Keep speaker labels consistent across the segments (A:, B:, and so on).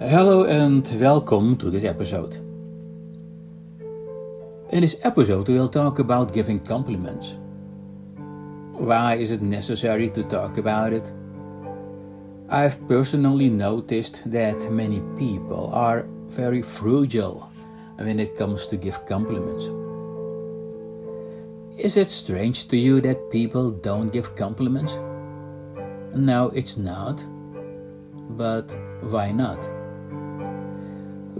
A: Hello and welcome to this episode. In this episode, we'll talk about giving compliments. Why is it necessary to talk about it? I've personally noticed that many people are very frugal when it comes to give compliments. Is it strange to you that people don't give compliments? No, it's not. But why not?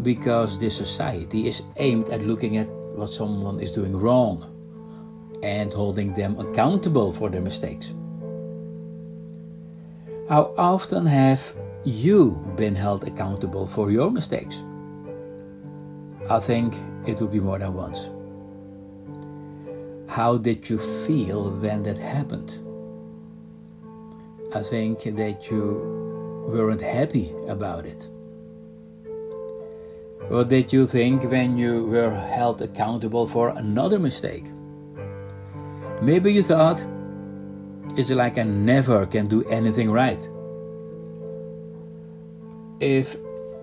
A: Because this society is aimed at looking at what someone is doing wrong and holding them accountable for their mistakes. How often have you been held accountable for your mistakes? I think it would be more than once. How did you feel when that happened? I think that you weren't happy about it. What did you think when you were held accountable for another mistake? Maybe you thought, it's like I never can do anything right. If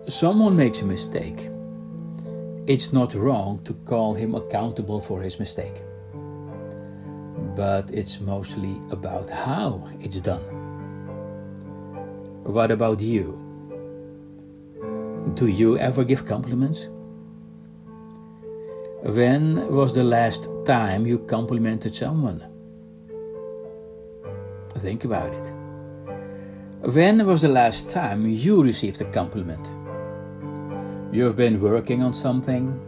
A: someone makes a mistake, it's not wrong to call him accountable for his mistake. But it's mostly about how it's done. What about you? Do you ever give compliments? When was the last time you complimented someone? Think about it. When was the last time you received a compliment? You've been working on something,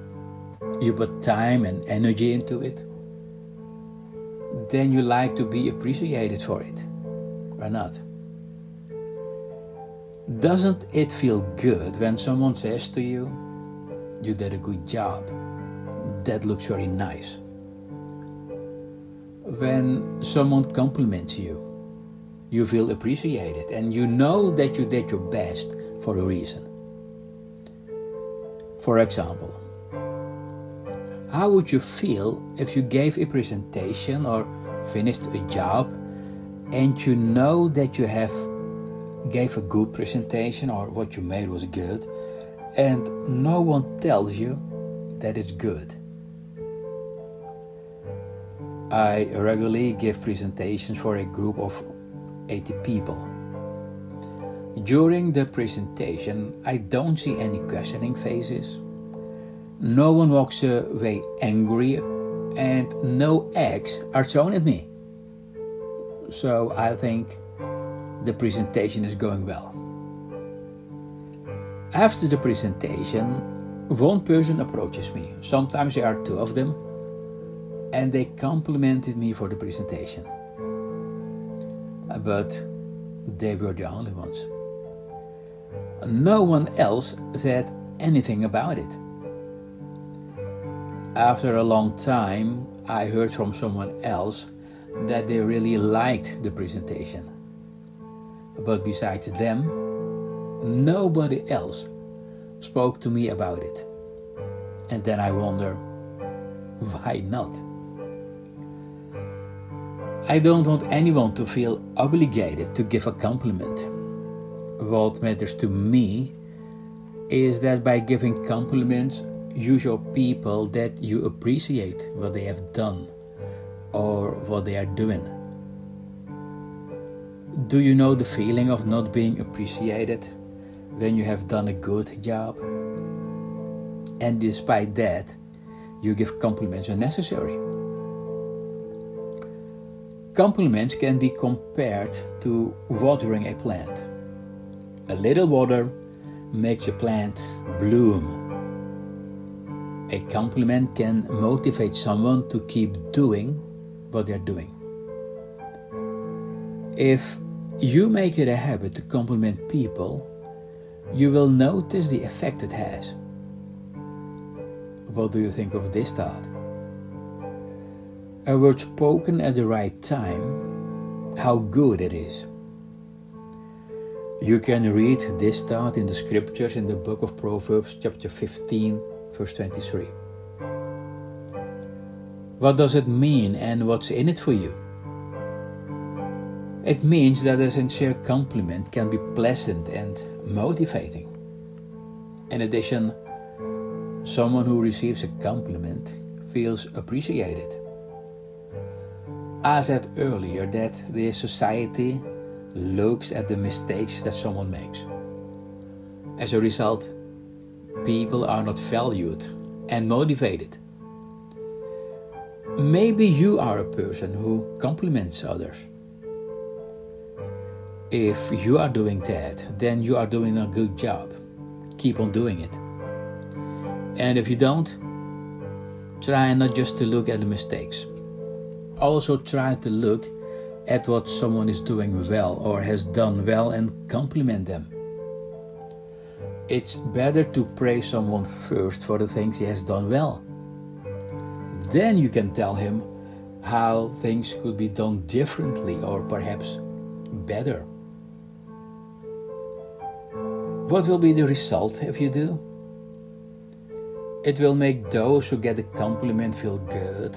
A: you put time and energy into it, then you like to be appreciated for it, or not? Doesn't it feel good when someone says to you, You did a good job? That looks very nice. When someone compliments you, you feel appreciated and you know that you did your best for a reason. For example, how would you feel if you gave a presentation or finished a job and you know that you have gave a good presentation or what you made was good, and no one tells you that it's good. I regularly give presentations for a group of 80 people. During the presentation, I don't see any questioning faces. No one walks away angry, and no eggs are thrown at me. So I think the presentation is going well. After the presentation, one person approaches me. Sometimes there are two of them, and they complimented me for the presentation. But they were the only ones. No one else said anything about it. After a long time, I heard from someone else that they really liked the presentation. But besides them, nobody else spoke to me about it. And then I wonder, why not? I don't want anyone to feel obligated to give a compliment. What matters to me is that by giving compliments, you show people that you appreciate what they have done or what they are doing. Do you know the feeling of not being appreciated when you have done a good job? And despite that, you give compliments when necessary. Compliments can be compared to watering a plant. A little water makes a plant bloom. A compliment can motivate someone to keep doing what they're doing. If you make it a habit to compliment people, you will notice the effect it has. What do you think of this thought? A word spoken at the right time, how good it is. You can read this thought in the scriptures in the book of Proverbs, chapter 15, verse 23. What does it mean and what's in it for you? It means that a sincere compliment can be pleasant and motivating. In addition, someone who receives a compliment feels appreciated. I said earlier that the society looks at the mistakes that someone makes. As a result, people are not valued and motivated. Maybe you are a person who compliments others. If you are doing that, then you are doing a good job. Keep on doing it. And if you don't, try not just to look at the mistakes. Also, try to look at what someone is doing well or has done well and compliment them. It's better to praise someone first for the things he has done well. Then you can tell him how things could be done differently or perhaps better. What will be the result if you do? It will make those who get the compliment feel good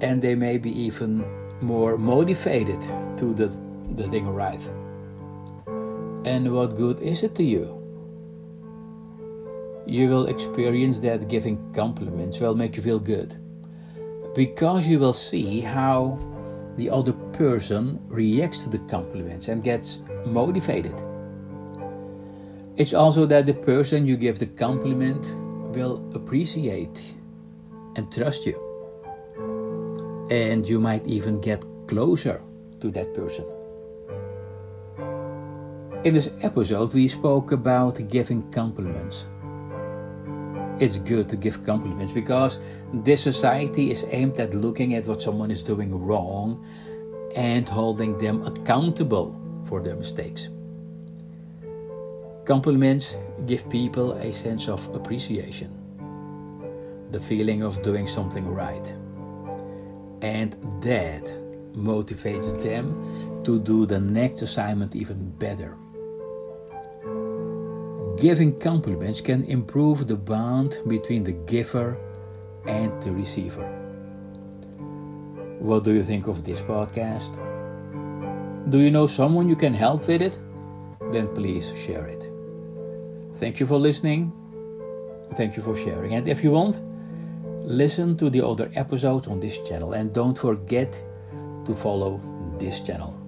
A: and they may be even more motivated to the, the thing right. And what good is it to you? You will experience that giving compliments will make you feel good because you will see how the other person reacts to the compliments and gets motivated. It's also that the person you give the compliment will appreciate and trust you and you might even get closer to that person. In this episode, we spoke about giving compliments. It's good to give compliments because this society is aimed at looking at what someone is doing wrong and holding them accountable for their mistakes. Compliments give people a sense of appreciation, the feeling of doing something right and that motivates them to do the next assignment even better. Giving compliments can improve the bond between the giver and the receiver. What do you think of this podcast? Do you know someone you can help with it? Then please share it. Thank you for listening. Thank you for sharing. And if you want, listen to the other episodes on this channel and don't forget to follow this channel.